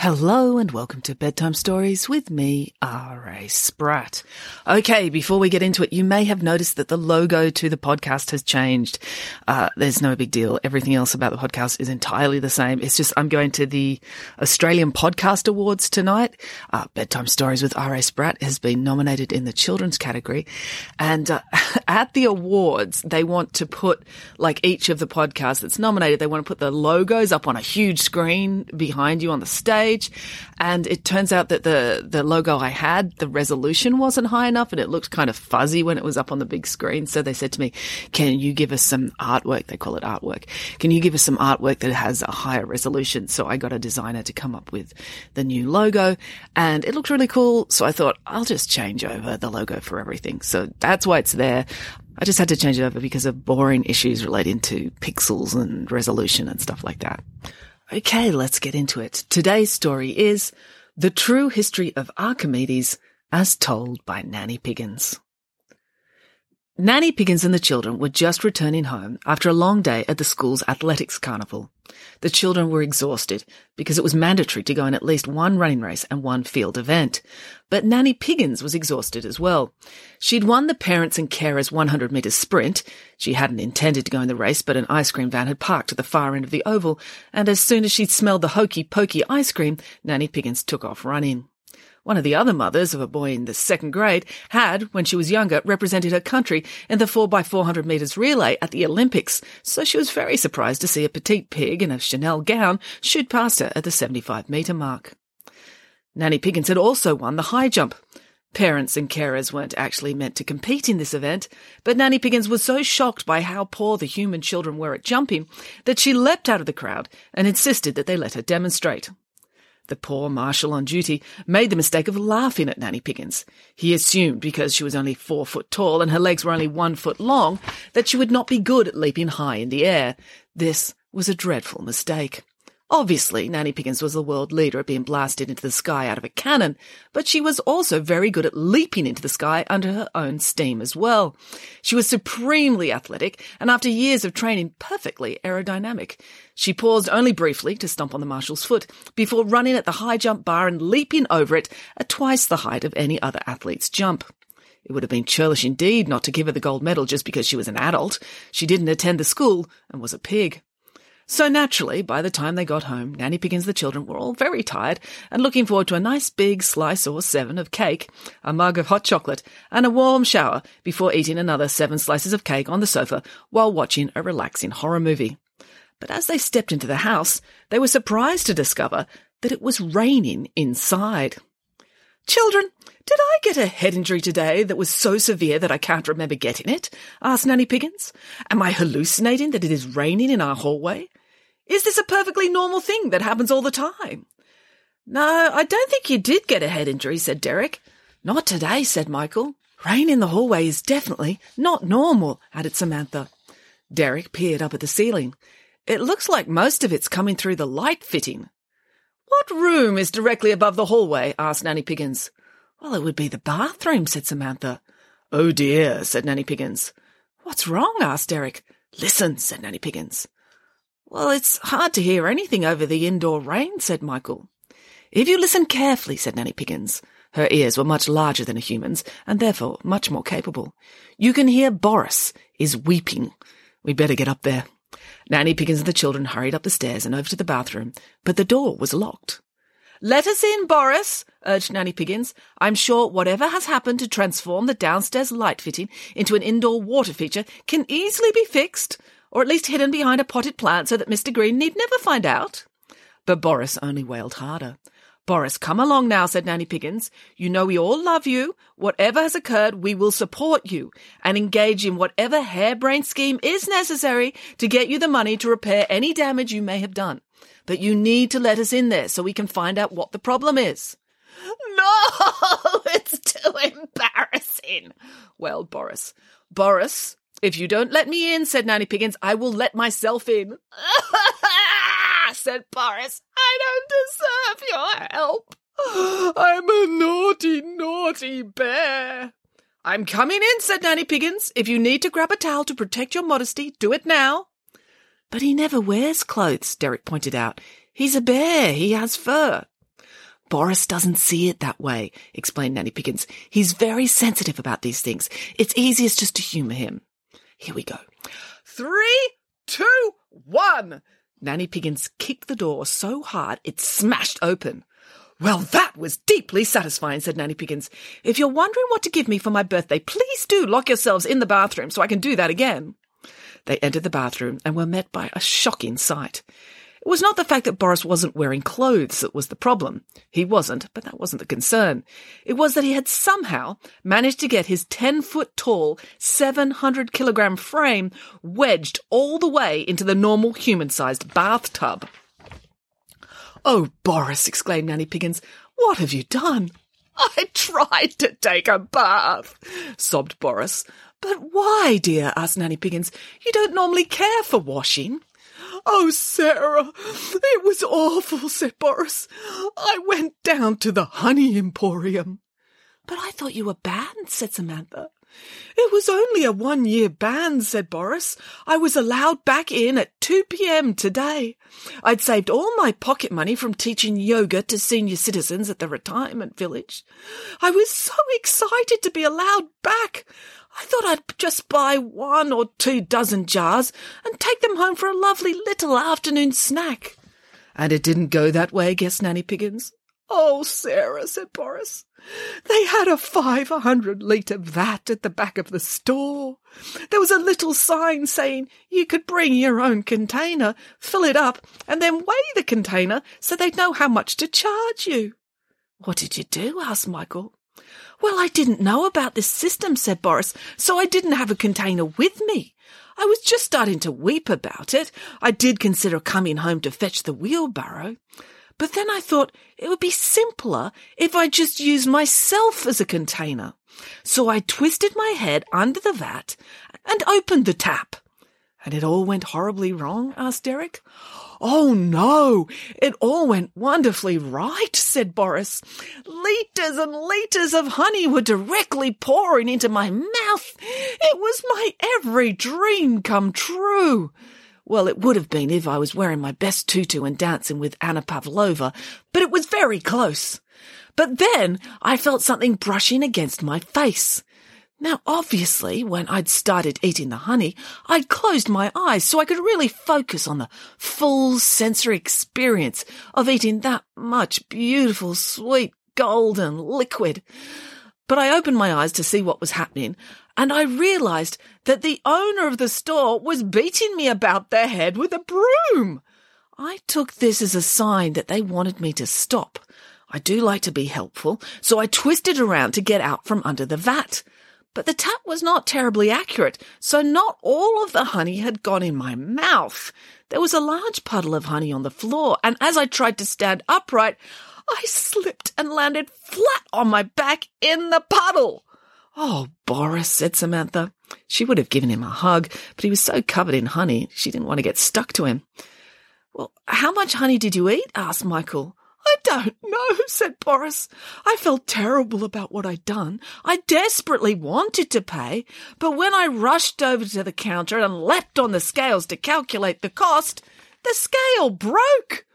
Hello and welcome to Bedtime Stories with me, R.A. Spratt. Okay, before we get into it, you may have noticed that the logo to the podcast has changed. Uh, there's no big deal. Everything else about the podcast is entirely the same. It's just I'm going to the Australian Podcast Awards tonight. Uh, Bedtime Stories with R.A. Spratt has been nominated in the children's category. And uh, at the awards, they want to put, like each of the podcasts that's nominated, they want to put the logos up on a huge screen behind you on the stage page. And it turns out that the, the logo I had, the resolution wasn't high enough and it looked kind of fuzzy when it was up on the big screen. So they said to me, can you give us some artwork? They call it artwork. Can you give us some artwork that has a higher resolution? So I got a designer to come up with the new logo and it looked really cool. So I thought I'll just change over the logo for everything. So that's why it's there. I just had to change it over because of boring issues relating to pixels and resolution and stuff like that. Okay, let's get into it. Today's story is The True History of Archimedes as told by Nanny Piggins. Nanny Piggins and the children were just returning home after a long day at the school's athletics carnival. The children were exhausted because it was mandatory to go in at least one running race and one field event. But Nanny Piggins was exhausted as well. She'd won the parents and carers 100 metres sprint. She hadn't intended to go in the race, but an ice cream van had parked at the far end of the oval, and as soon as she'd smelled the hokey pokey ice cream, Nanny Piggins took off running. One of the other mothers of a boy in the second grade had, when she was younger, represented her country in the 4x400 metres relay at the Olympics, so she was very surprised to see a petite pig in a Chanel gown shoot past her at the 75 metre mark. Nanny Piggins had also won the high jump. Parents and carers weren't actually meant to compete in this event, but Nanny Piggins was so shocked by how poor the human children were at jumping that she leapt out of the crowd and insisted that they let her demonstrate. The poor marshal on duty made the mistake of laughing at Nanny Piggins. He assumed because she was only four foot tall and her legs were only one foot long that she would not be good at leaping high in the air. This was a dreadful mistake. Obviously, Nanny Piggins was the world leader at being blasted into the sky out of a cannon, but she was also very good at leaping into the sky under her own steam as well. She was supremely athletic and after years of training perfectly aerodynamic. She paused only briefly to stomp on the marshal's foot before running at the high jump bar and leaping over it at twice the height of any other athlete's jump. It would have been churlish indeed not to give her the gold medal just because she was an adult. She didn't attend the school and was a pig. So naturally, by the time they got home, Nanny Piggins the children were all very tired and looking forward to a nice big slice or seven of cake, a mug of hot chocolate, and a warm shower before eating another seven slices of cake on the sofa while watching a relaxing horror movie. But as they stepped into the house, they were surprised to discover that it was raining inside. Children, did I get a head injury today that was so severe that I can't remember getting it? asked Nanny Piggins. Am I hallucinating that it is raining in our hallway? Is this a perfectly normal thing that happens all the time? No, I don't think you did get a head injury, said Derek. Not today, said Michael. Rain in the hallway is definitely not normal, added Samantha. Derek peered up at the ceiling. It looks like most of it's coming through the light fitting. What room is directly above the hallway? asked Nanny Piggins. Well, it would be the bathroom, said Samantha. Oh dear, said Nanny Piggins. What's wrong? asked Derek. Listen, said Nanny Piggins. Well, it's hard to hear anything over the indoor rain, said Michael. If you listen carefully, said Nanny Piggins. Her ears were much larger than a human's, and therefore much more capable. You can hear Boris is weeping. We'd better get up there. Nanny Piggins and the children hurried up the stairs and over to the bathroom, but the door was locked. Let us in, Boris, urged Nanny Piggins. I'm sure whatever has happened to transform the downstairs light fitting into an indoor water feature can easily be fixed or at least hidden behind a potted plant so that Mr. Green need never find out. But Boris only wailed harder. Boris, come along now, said Nanny Piggins. You know we all love you. Whatever has occurred, we will support you and engage in whatever harebrained scheme is necessary to get you the money to repair any damage you may have done. But you need to let us in there so we can find out what the problem is. No, it's too embarrassing, wailed Boris. Boris, if you don't let me in, said Nanny Piggins, I will let myself in. said Boris. I don't deserve your help. I'm a naughty, naughty bear. I'm coming in, said Nanny Piggins. If you need to grab a towel to protect your modesty, do it now. But he never wears clothes, Derek pointed out. He's a bear. He has fur. Boris doesn't see it that way, explained Nanny Piggins. He's very sensitive about these things. It's easiest just to humour him. Here we go. Three, two, one. Nanny Piggins kicked the door so hard it smashed open. Well, that was deeply satisfying, said Nanny Piggins. If you're wondering what to give me for my birthday, please do lock yourselves in the bathroom so I can do that again. They entered the bathroom and were met by a shocking sight. It was not the fact that Boris wasn't wearing clothes that was the problem. He wasn't, but that wasn't the concern. It was that he had somehow managed to get his 10 foot tall, 700 kilogram frame wedged all the way into the normal human sized bathtub. Oh, Boris, exclaimed Nanny Piggins, what have you done? I tried to take a bath, sobbed Boris. But why, dear? asked Nanny Piggins. You don't normally care for washing. Oh, Sarah, it was awful, said Boris. I went down to the honey emporium. But I thought you were banned, said Samantha. It was only a one year ban, said Boris. I was allowed back in at 2 p.m. today. I'd saved all my pocket money from teaching yoga to senior citizens at the retirement village. I was so excited to be allowed back. I thought I'd just buy one or two dozen jars and take them home for a lovely little afternoon snack. And it didn't go that way, guessed Nanny Piggins. Oh, Sarah, said Boris. They had a 500 litre vat at the back of the store. There was a little sign saying you could bring your own container, fill it up, and then weigh the container so they'd know how much to charge you. What did you do? asked Michael. Well, I didn't know about this system, said Boris, so I didn't have a container with me. I was just starting to weep about it. I did consider coming home to fetch the wheelbarrow. But then I thought it would be simpler if I just used myself as a container. So I twisted my head under the vat and opened the tap. And it all went horribly wrong? asked Derek. Oh no, it all went wonderfully right, said Boris. Litres and litres of honey were directly pouring into my mouth. It was my every dream come true. Well, it would have been if I was wearing my best tutu and dancing with Anna Pavlova, but it was very close. But then I felt something brushing against my face. Now, obviously, when I'd started eating the honey, I'd closed my eyes so I could really focus on the full sensory experience of eating that much beautiful, sweet, golden liquid. But I opened my eyes to see what was happening, and I realized that the owner of the store was beating me about the head with a broom. I took this as a sign that they wanted me to stop. I do like to be helpful, so I twisted around to get out from under the vat. But the tap was not terribly accurate, so not all of the honey had gone in my mouth. There was a large puddle of honey on the floor, and as I tried to stand upright, I slipped and landed flat on my back in the puddle. Oh, Boris, said Samantha. She would have given him a hug, but he was so covered in honey, she didn't want to get stuck to him. Well, how much honey did you eat? asked Michael. I don't know, said Boris. I felt terrible about what I'd done. I desperately wanted to pay, but when I rushed over to the counter and leapt on the scales to calculate the cost, the scale broke.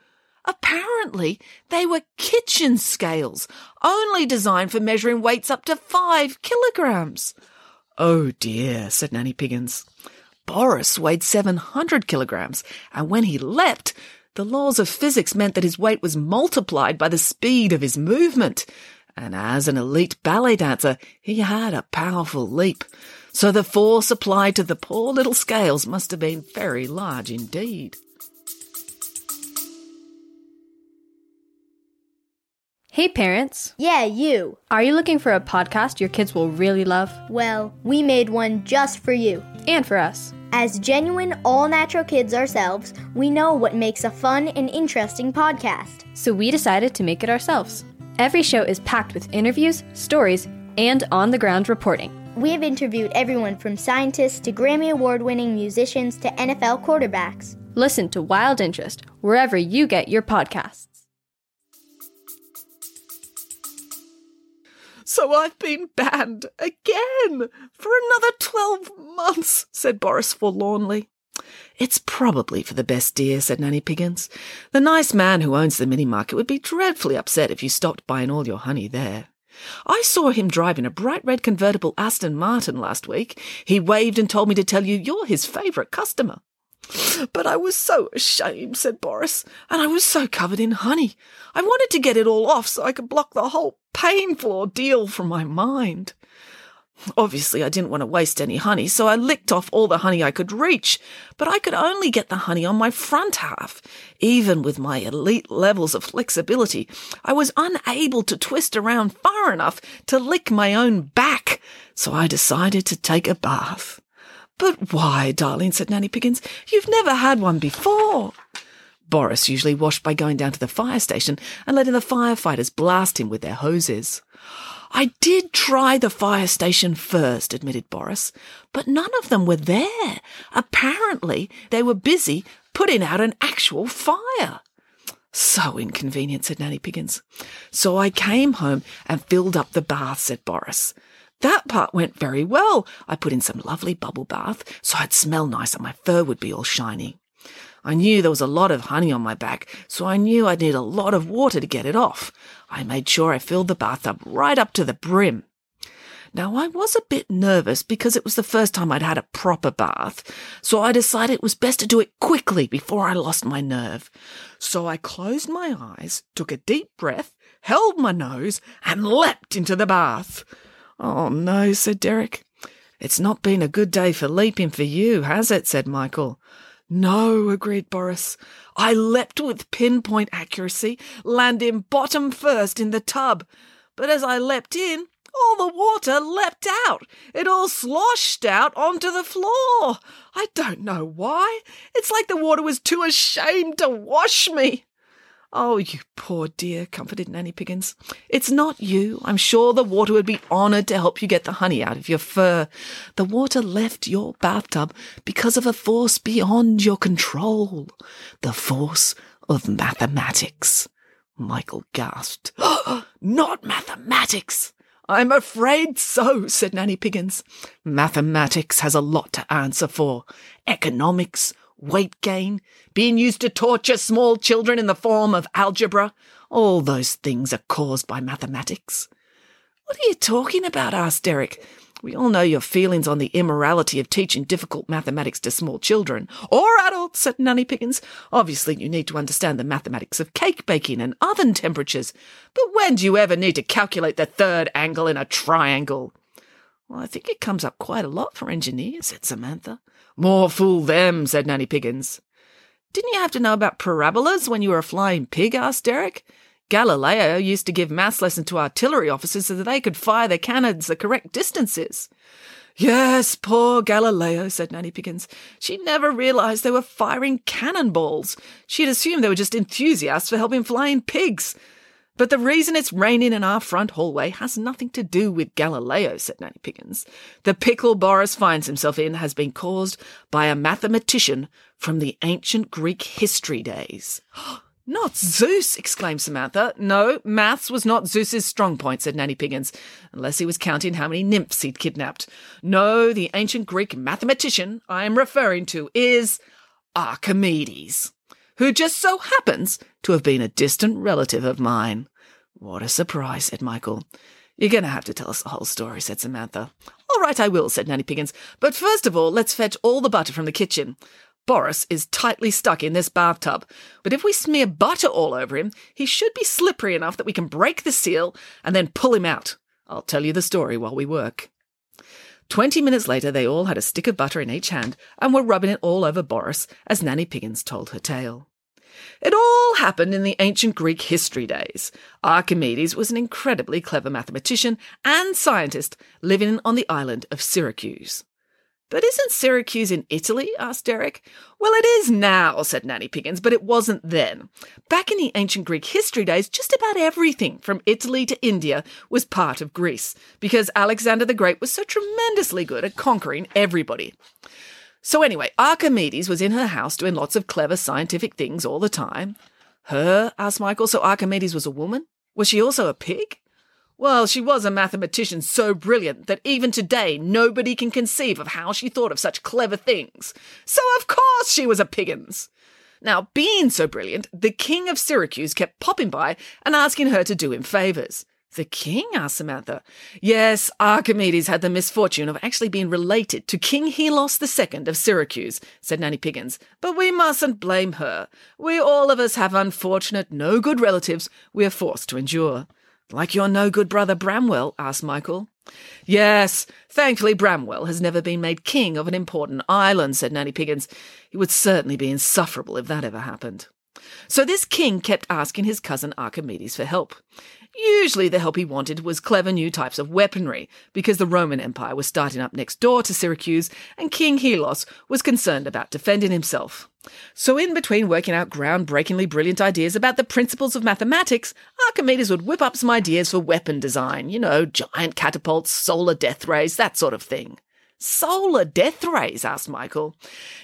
Apparently, they were kitchen scales, only designed for measuring weights up to five kilograms. Oh dear, said Nanny Piggins. Boris weighed 700 kilograms, and when he leapt, the laws of physics meant that his weight was multiplied by the speed of his movement. And as an elite ballet dancer, he had a powerful leap. So the force applied to the poor little scales must have been very large indeed. Hey, parents. Yeah, you. Are you looking for a podcast your kids will really love? Well, we made one just for you. And for us. As genuine, all natural kids ourselves, we know what makes a fun and interesting podcast. So we decided to make it ourselves. Every show is packed with interviews, stories, and on the ground reporting. We have interviewed everyone from scientists to Grammy Award winning musicians to NFL quarterbacks. Listen to Wild Interest wherever you get your podcasts. So I've been banned again for another 12 months, said Boris forlornly. It's probably for the best, dear, said Nanny Piggins. The nice man who owns the mini market would be dreadfully upset if you stopped buying all your honey there. I saw him driving a bright red convertible Aston Martin last week. He waved and told me to tell you you're his favourite customer. But I was so ashamed, said Boris, and I was so covered in honey. I wanted to get it all off so I could block the whole painful ordeal from my mind. Obviously, I didn't want to waste any honey, so I licked off all the honey I could reach, but I could only get the honey on my front half. Even with my elite levels of flexibility, I was unable to twist around far enough to lick my own back, so I decided to take a bath. But why, darling, said Nanny Piggins, you've never had one before. Boris usually washed by going down to the fire station and letting the firefighters blast him with their hoses. I did try the fire station first, admitted Boris, but none of them were there. Apparently, they were busy putting out an actual fire. So inconvenient, said Nanny Piggins. So I came home and filled up the bath, said Boris. That part went very well. I put in some lovely bubble bath so I'd smell nice and my fur would be all shiny. I knew there was a lot of honey on my back, so I knew I'd need a lot of water to get it off. I made sure I filled the bathtub right up to the brim. Now, I was a bit nervous because it was the first time I'd had a proper bath, so I decided it was best to do it quickly before I lost my nerve. So I closed my eyes, took a deep breath, held my nose, and leapt into the bath. Oh, no, said Derek. It's not been a good day for leaping for you, has it? said Michael. No, agreed Boris. I leapt with pinpoint accuracy, landing bottom first in the tub. But as I leapt in, all the water leapt out. It all sloshed out onto the floor. I don't know why. It's like the water was too ashamed to wash me. Oh, you poor dear, comforted Nanny Piggins. It's not you. I'm sure the water would be honoured to help you get the honey out of your fur. The water left your bathtub because of a force beyond your control. The force of mathematics. Michael gasped. not mathematics! I'm afraid so, said Nanny Piggins. Mathematics has a lot to answer for. Economics, weight gain, being used to torture small children in the form of algebra. All those things are caused by mathematics. What are you talking about? asked Derek. We all know your feelings on the immorality of teaching difficult mathematics to small children. Or adults, said Nanny Piggins. Obviously, you need to understand the mathematics of cake baking and oven temperatures. But when do you ever need to calculate the third angle in a triangle? Well, I think it comes up quite a lot for engineers, said Samantha. More fool them, said Nanny Piggins. Didn't you have to know about parabolas when you were a flying pig? asked Derek. Galileo used to give maths lessons to artillery officers so that they could fire their cannons the correct distances. Yes, poor Galileo, said Nanny Piggins. She never realized they were firing cannonballs. She'd assumed they were just enthusiasts for helping flying pigs. But the reason it's raining in our front hallway has nothing to do with Galileo, said Nanny Piggins. The pickle Boris finds himself in has been caused by a mathematician from the ancient Greek history days. Not Zeus, exclaimed Samantha. No, maths was not Zeus's strong point, said Nanny Piggins, unless he was counting how many nymphs he'd kidnapped. No, the ancient Greek mathematician I am referring to is Archimedes who just so happens to have been a distant relative of mine. What a surprise, said Michael. You're going to have to tell us the whole story, said Samantha. All right, I will, said Nanny Piggins. But first of all, let's fetch all the butter from the kitchen. Boris is tightly stuck in this bathtub, but if we smear butter all over him, he should be slippery enough that we can break the seal and then pull him out. I'll tell you the story while we work. Twenty minutes later, they all had a stick of butter in each hand and were rubbing it all over Boris as Nanny Piggins told her tale. It all happened in the ancient Greek history days. Archimedes was an incredibly clever mathematician and scientist living on the island of Syracuse. But isn't Syracuse in Italy? asked Derek. Well, it is now, said Nanny Piggins, but it wasn't then. Back in the ancient Greek history days, just about everything from Italy to India was part of Greece, because Alexander the Great was so tremendously good at conquering everybody. So anyway, Archimedes was in her house doing lots of clever scientific things all the time. Her? asked Michael. So Archimedes was a woman? Was she also a pig? Well, she was a mathematician so brilliant that even today nobody can conceive of how she thought of such clever things. So of course she was a Piggins. Now, being so brilliant, the king of Syracuse kept popping by and asking her to do him favours. The king? asked Samantha. Yes, Archimedes had the misfortune of actually being related to King Helos II of Syracuse, said Nanny Piggins. But we mustn't blame her. We all of us have unfortunate, no good relatives we are forced to endure. Like your no good brother Bramwell? asked Michael. Yes, thankfully Bramwell has never been made king of an important island, said Nanny Piggins. It would certainly be insufferable if that ever happened. So this king kept asking his cousin Archimedes for help. Usually the help he wanted was clever new types of weaponry, because the Roman Empire was starting up next door to Syracuse, and King Helos was concerned about defending himself. So, in between working out groundbreakingly brilliant ideas about the principles of mathematics, Archimedes would whip up some ideas for weapon design, you know, giant catapults, solar death rays, that sort of thing. Solar death rays? asked Michael.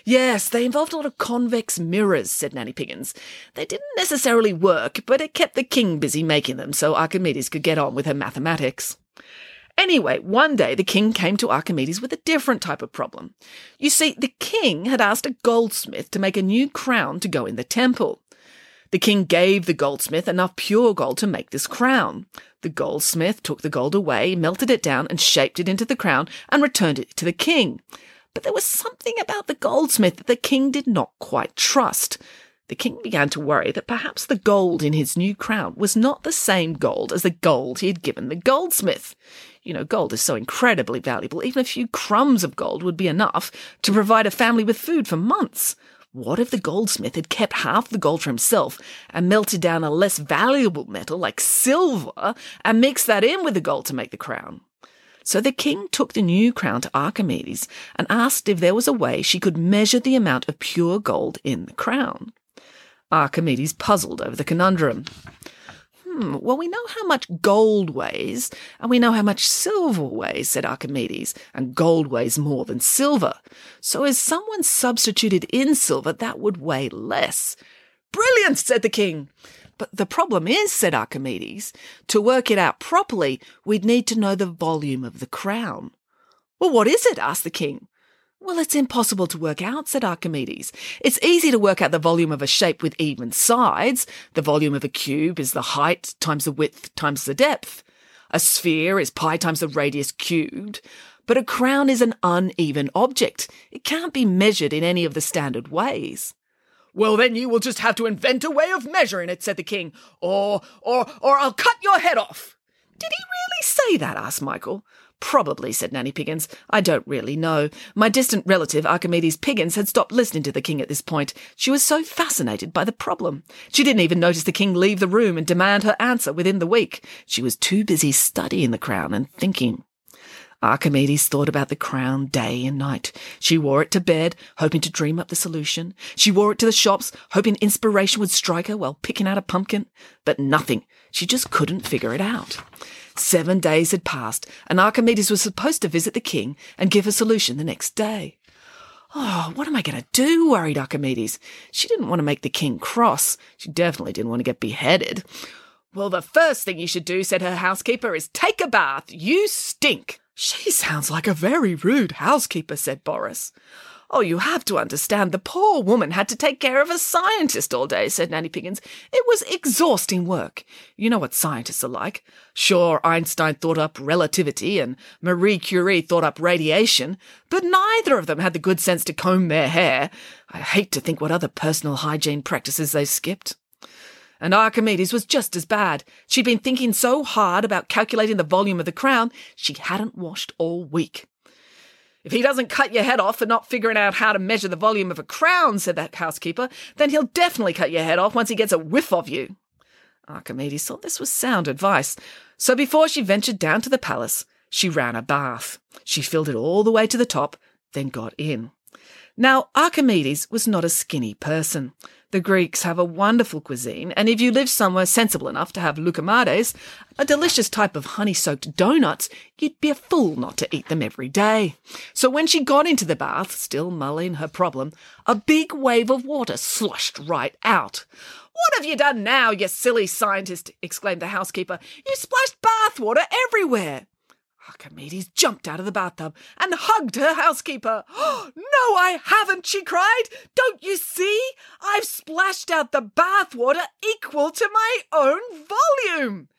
Yes, they involved a lot of convex mirrors, said Nanny Piggins. They didn't necessarily work, but it kept the king busy making them so Archimedes could get on with her mathematics. Anyway, one day the king came to Archimedes with a different type of problem. You see, the king had asked a goldsmith to make a new crown to go in the temple. The king gave the goldsmith enough pure gold to make this crown. The goldsmith took the gold away, melted it down, and shaped it into the crown and returned it to the king. But there was something about the goldsmith that the king did not quite trust. The king began to worry that perhaps the gold in his new crown was not the same gold as the gold he had given the goldsmith. You know, gold is so incredibly valuable, even a few crumbs of gold would be enough to provide a family with food for months. What if the goldsmith had kept half the gold for himself and melted down a less valuable metal like silver and mixed that in with the gold to make the crown? So the king took the new crown to Archimedes and asked if there was a way she could measure the amount of pure gold in the crown. Archimedes puzzled over the conundrum. Hmm, well, we know how much gold weighs, and we know how much silver weighs, said Archimedes, and gold weighs more than silver. So if someone substituted in silver, that would weigh less. Brilliant, said the king. But the problem is, said Archimedes, to work it out properly, we'd need to know the volume of the crown. Well, what is it? asked the king. Well, it's impossible to work out, said Archimedes. It's easy to work out the volume of a shape with even sides. The volume of a cube is the height times the width times the depth. A sphere is pi times the radius cubed. But a crown is an uneven object. It can't be measured in any of the standard ways. Well, then you will just have to invent a way of measuring it, said the king, or, or, or I'll cut your head off. Did he really say that? asked Michael. Probably, said Nanny Piggins. I don't really know. My distant relative, Archimedes Piggins, had stopped listening to the king at this point. She was so fascinated by the problem. She didn't even notice the king leave the room and demand her answer within the week. She was too busy studying the crown and thinking. Archimedes thought about the crown day and night. She wore it to bed, hoping to dream up the solution. She wore it to the shops, hoping inspiration would strike her while picking out a pumpkin. But nothing. She just couldn't figure it out. Seven days had passed, and Archimedes was supposed to visit the king and give a solution the next day. Oh, what am I going to do? worried Archimedes. She didn't want to make the king cross. She definitely didn't want to get beheaded. Well, the first thing you should do, said her housekeeper, is take a bath. You stink. She sounds like a very rude housekeeper, said Boris. Oh, you have to understand, the poor woman had to take care of a scientist all day, said Nanny Piggins. It was exhausting work. You know what scientists are like. Sure, Einstein thought up relativity and Marie Curie thought up radiation, but neither of them had the good sense to comb their hair. I hate to think what other personal hygiene practices they skipped. And Archimedes was just as bad. She'd been thinking so hard about calculating the volume of the crown, she hadn't washed all week. If he doesn't cut your head off for not figuring out how to measure the volume of a crown, said that housekeeper, then he'll definitely cut your head off once he gets a whiff of you. Archimedes thought this was sound advice, so before she ventured down to the palace, she ran a bath. She filled it all the way to the top, then got in. Now, Archimedes was not a skinny person. The Greeks have a wonderful cuisine, and if you live somewhere sensible enough to have loukoumades, a delicious type of honey-soaked donuts, you'd be a fool not to eat them every day. So when she got into the bath, still mulling her problem, a big wave of water sloshed right out. What have you done now, you silly scientist? exclaimed the housekeeper. You splashed bathwater everywhere. Archimedes jumped out of the bathtub and hugged her housekeeper. Oh, no, I haven't, she cried. Don't you see? I've splashed out the bathwater equal to my own volume.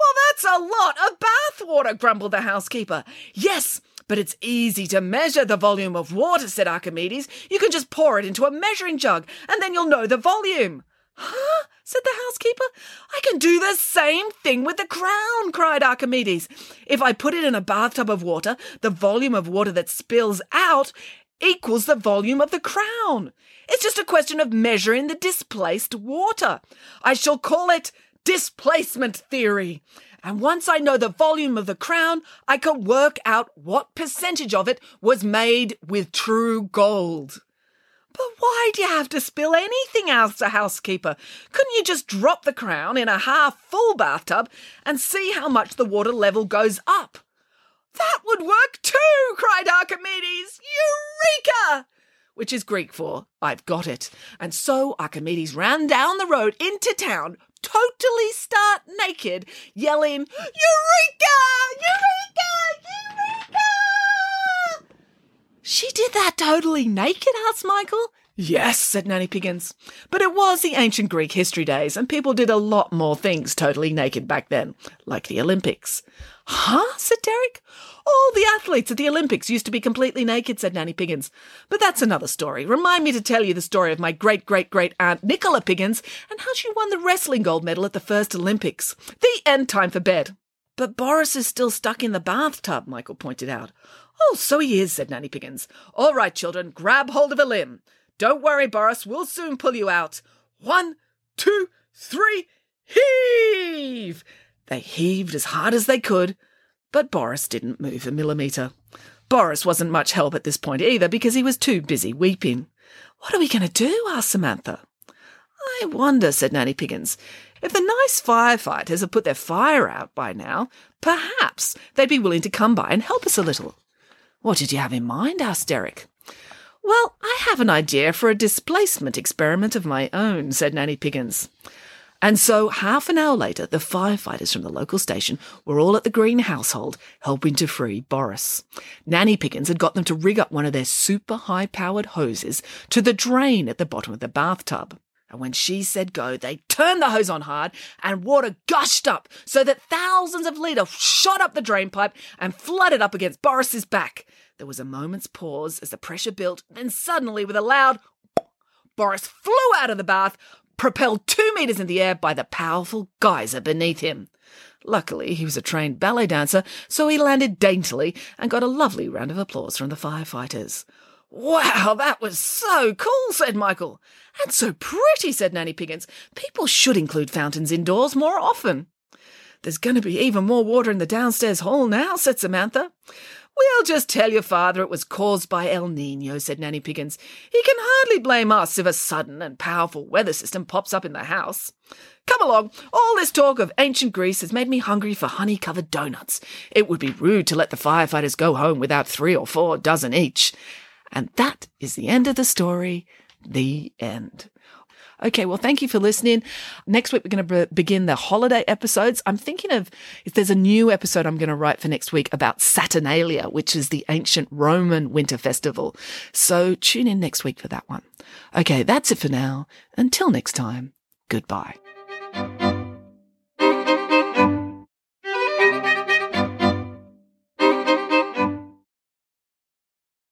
Well, that's a lot of bathwater, grumbled the housekeeper. Yes, but it's easy to measure the volume of water, said Archimedes. You can just pour it into a measuring jug, and then you'll know the volume. Huh? said the housekeeper. I can do the same thing with the crown, cried Archimedes. If I put it in a bathtub of water, the volume of water that spills out equals the volume of the crown. It's just a question of measuring the displaced water. I shall call it displacement theory. And once I know the volume of the crown, I can work out what percentage of it was made with true gold. But why do you have to spill anything, the housekeeper. Couldn't you just drop the crown in a half full bathtub and see how much the water level goes up? That would work too, cried Archimedes. Eureka! Which is Greek for I've got it. And so Archimedes ran down the road into town, totally stark naked, yelling, Eureka! Eureka! Eureka! She did that totally naked? asked Michael. Yes, said Nanny Piggins. But it was the ancient Greek history days, and people did a lot more things totally naked back then, like the Olympics. Huh? said Derek. All the athletes at the Olympics used to be completely naked, said Nanny Piggins. But that's another story. Remind me to tell you the story of my great great great aunt Nicola Piggins and how she won the wrestling gold medal at the first Olympics. The end time for bed. But Boris is still stuck in the bathtub, Michael pointed out. Oh, so he is, said Nanny Piggins. All right, children, grab hold of a limb. Don't worry, Boris, we'll soon pull you out. One, two, three, heave! They heaved as hard as they could, but Boris didn't move a millimetre. Boris wasn't much help at this point either because he was too busy weeping. What are we going to do? asked Samantha. I wonder, said Nanny Piggins. If the nice firefighters have put their fire out by now, perhaps they'd be willing to come by and help us a little. What did you have in mind? asked Derek. Well, I have an idea for a displacement experiment of my own, said Nanny Piggins. And so, half an hour later, the firefighters from the local station were all at the Green household helping to free Boris. Nanny Piggins had got them to rig up one of their super high powered hoses to the drain at the bottom of the bathtub. And when she said go, they turned the hose on hard and water gushed up so that thousands of litres shot up the drain pipe and flooded up against Boris's back. There was a moment's pause as the pressure built, then suddenly, with a loud Boris flew out of the bath, propelled two metres in the air by the powerful geyser beneath him. Luckily, he was a trained ballet dancer, so he landed daintily and got a lovely round of applause from the firefighters. Wow, that was so cool, said Michael. And so pretty, said Nanny Piggins. People should include fountains indoors more often. There's going to be even more water in the downstairs hall now, said Samantha. We'll just tell your father it was caused by El Nino, said Nanny Piggins. He can hardly blame us if a sudden and powerful weather system pops up in the house. Come along. All this talk of ancient Greece has made me hungry for honey covered donuts. It would be rude to let the firefighters go home without three or four dozen each. And that is the end of the story. The end. Okay, well, thank you for listening. Next week, we're going to be- begin the holiday episodes. I'm thinking of if there's a new episode I'm going to write for next week about Saturnalia, which is the ancient Roman winter festival. So tune in next week for that one. Okay, that's it for now. Until next time, goodbye.